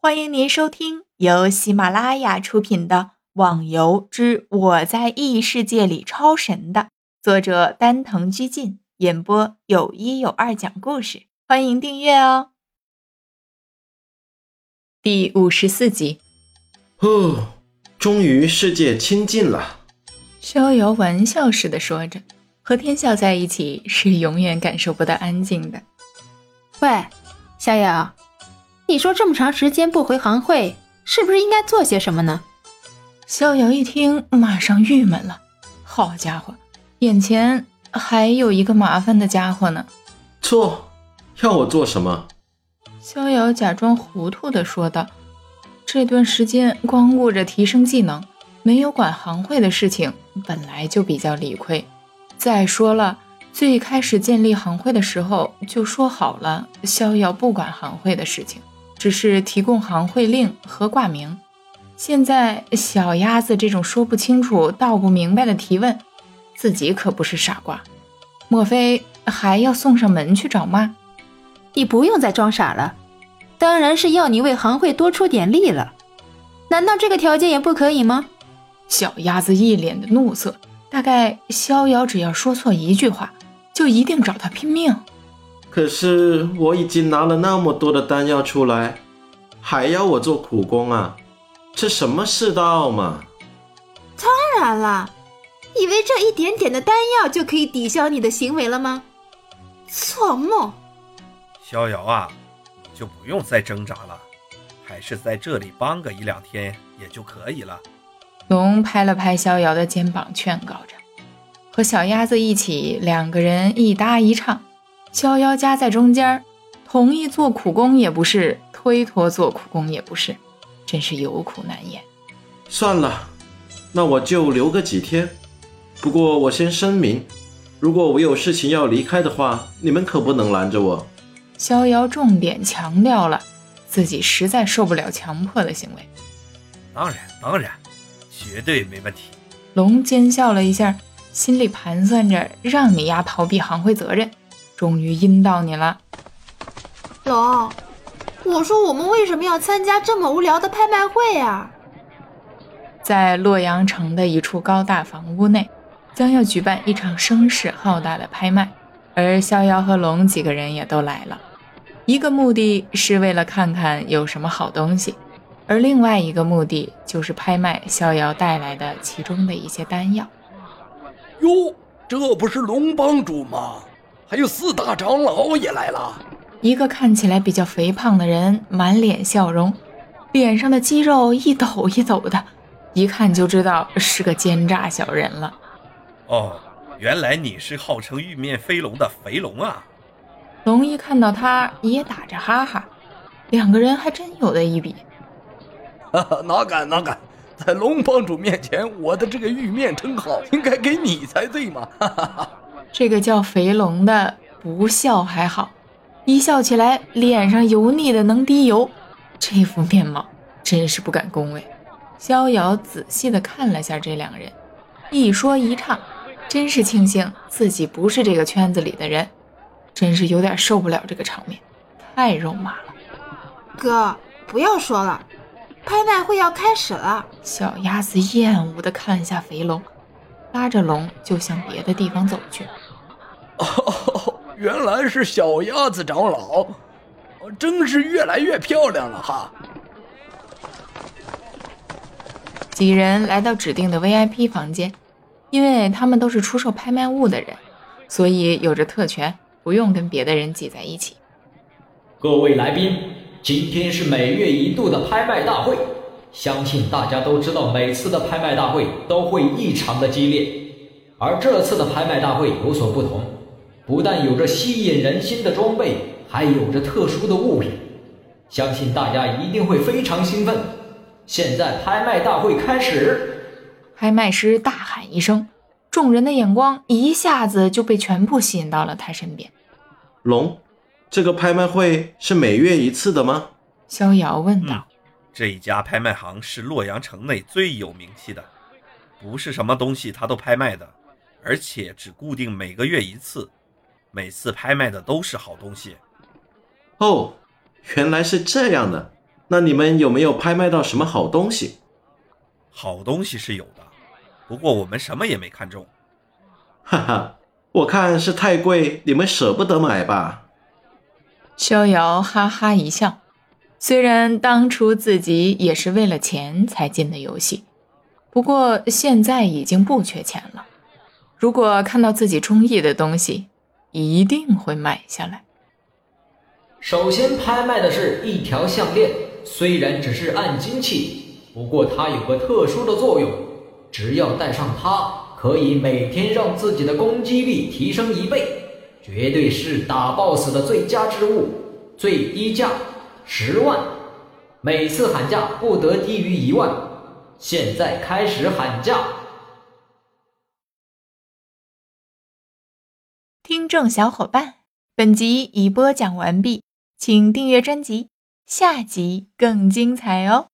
欢迎您收听由喜马拉雅出品的《网游之我在异世界里超神》的作者丹藤居进演播，有一有二讲故事，欢迎订阅哦。第五十四集，哦，终于世界清净了。逍遥玩笑似的说着：“和天笑在一起是永远感受不到安静的。”喂，逍遥。你说这么长时间不回行会，是不是应该做些什么呢？逍遥一听，马上郁闷了。好家伙，眼前还有一个麻烦的家伙呢。做？要我做什么？逍遥假装糊涂的说道：“这段时间光顾着提升技能，没有管行会的事情，本来就比较理亏。再说了，最开始建立行会的时候就说好了，逍遥不管行会的事情。”只是提供行会令和挂名。现在小鸭子这种说不清楚、道不明白的提问，自己可不是傻瓜。莫非还要送上门去找骂？你不用再装傻了，当然是要你为行会多出点力了。难道这个条件也不可以吗？小鸭子一脸的怒色。大概逍遥只要说错一句话，就一定找他拼命。可是我已经拿了那么多的丹药出来，还要我做苦工啊？这什么世道嘛！当然了，以为这一点点的丹药就可以抵消你的行为了吗？做梦！逍遥啊，你就不用再挣扎了，还是在这里帮个一两天也就可以了。龙拍了拍逍遥的肩膀，劝告着，和小鸭子一起，两个人一搭一唱。逍遥夹在中间，同意做苦工也不是，推脱做苦工也不是，真是有苦难言。算了，那我就留个几天。不过我先声明，如果我有事情要离开的话，你们可不能拦着我。逍遥重点强调了自己实在受不了强迫的行为。当然，当然，绝对没问题。龙奸笑了一下，心里盘算着让你丫逃避行会责任。终于阴到你了，龙。我说我们为什么要参加这么无聊的拍卖会啊？在洛阳城的一处高大房屋内，将要举办一场声势浩大的拍卖，而逍遥和龙几个人也都来了。一个目的是为了看看有什么好东西，而另外一个目的就是拍卖逍遥带来的其中的一些丹药。哟，这不是龙帮主吗？还有四大长老也来了，一个看起来比较肥胖的人，满脸笑容，脸上的肌肉一抖一抖的，一看就知道是个奸诈小人了。哦，原来你是号称玉面飞龙的肥龙啊！龙一看到他也打着哈哈，两个人还真有的一比。哈哈，哪敢哪敢，在龙帮主面前，我的这个玉面称号应该给你才对嘛！哈哈哈。这个叫肥龙的不笑还好，一笑起来脸上油腻的能滴油，这副面貌真是不敢恭维。逍遥仔细的看了下这两人，一说一唱，真是庆幸自己不是这个圈子里的人，真是有点受不了这个场面，太肉麻了。哥，不要说了，拍卖会要开始了。小鸭子厌恶的看了下肥龙。拉着龙就向别的地方走去。哦，原来是小鸭子长老，真是越来越漂亮了哈！几人来到指定的 VIP 房间，因为他们都是出售拍卖物的人，所以有着特权，不用跟别的人挤在一起。各位来宾，今天是每月一度的拍卖大会。相信大家都知道，每次的拍卖大会都会异常的激烈，而这次的拍卖大会有所不同，不但有着吸引人心的装备，还有着特殊的物品，相信大家一定会非常兴奋。现在拍卖大会开始！拍卖师大喊一声，众人的眼光一下子就被全部吸引到了他身边。龙，这个拍卖会是每月一次的吗？逍遥问道。这一家拍卖行是洛阳城内最有名气的，不是什么东西他都拍卖的，而且只固定每个月一次，每次拍卖的都是好东西。哦，原来是这样的，那你们有没有拍卖到什么好东西？好东西是有的，不过我们什么也没看中。哈哈，我看是太贵，你们舍不得买吧？逍遥哈哈一笑，虽然当初自己也是为了钱才进的游戏，不过现在已经不缺钱了。如果看到自己中意的东西，一定会买下来。首先拍卖的是一条项链，虽然只是暗金器，不过它有个特殊的作用，只要戴上它，可以每天让自己的攻击力提升一倍，绝对是打 BOSS 的最佳之物。最低价十万，每次喊价不得低于一万。现在开始喊价。听众小伙伴，本集已播讲完毕。请订阅专辑，下集更精彩哦！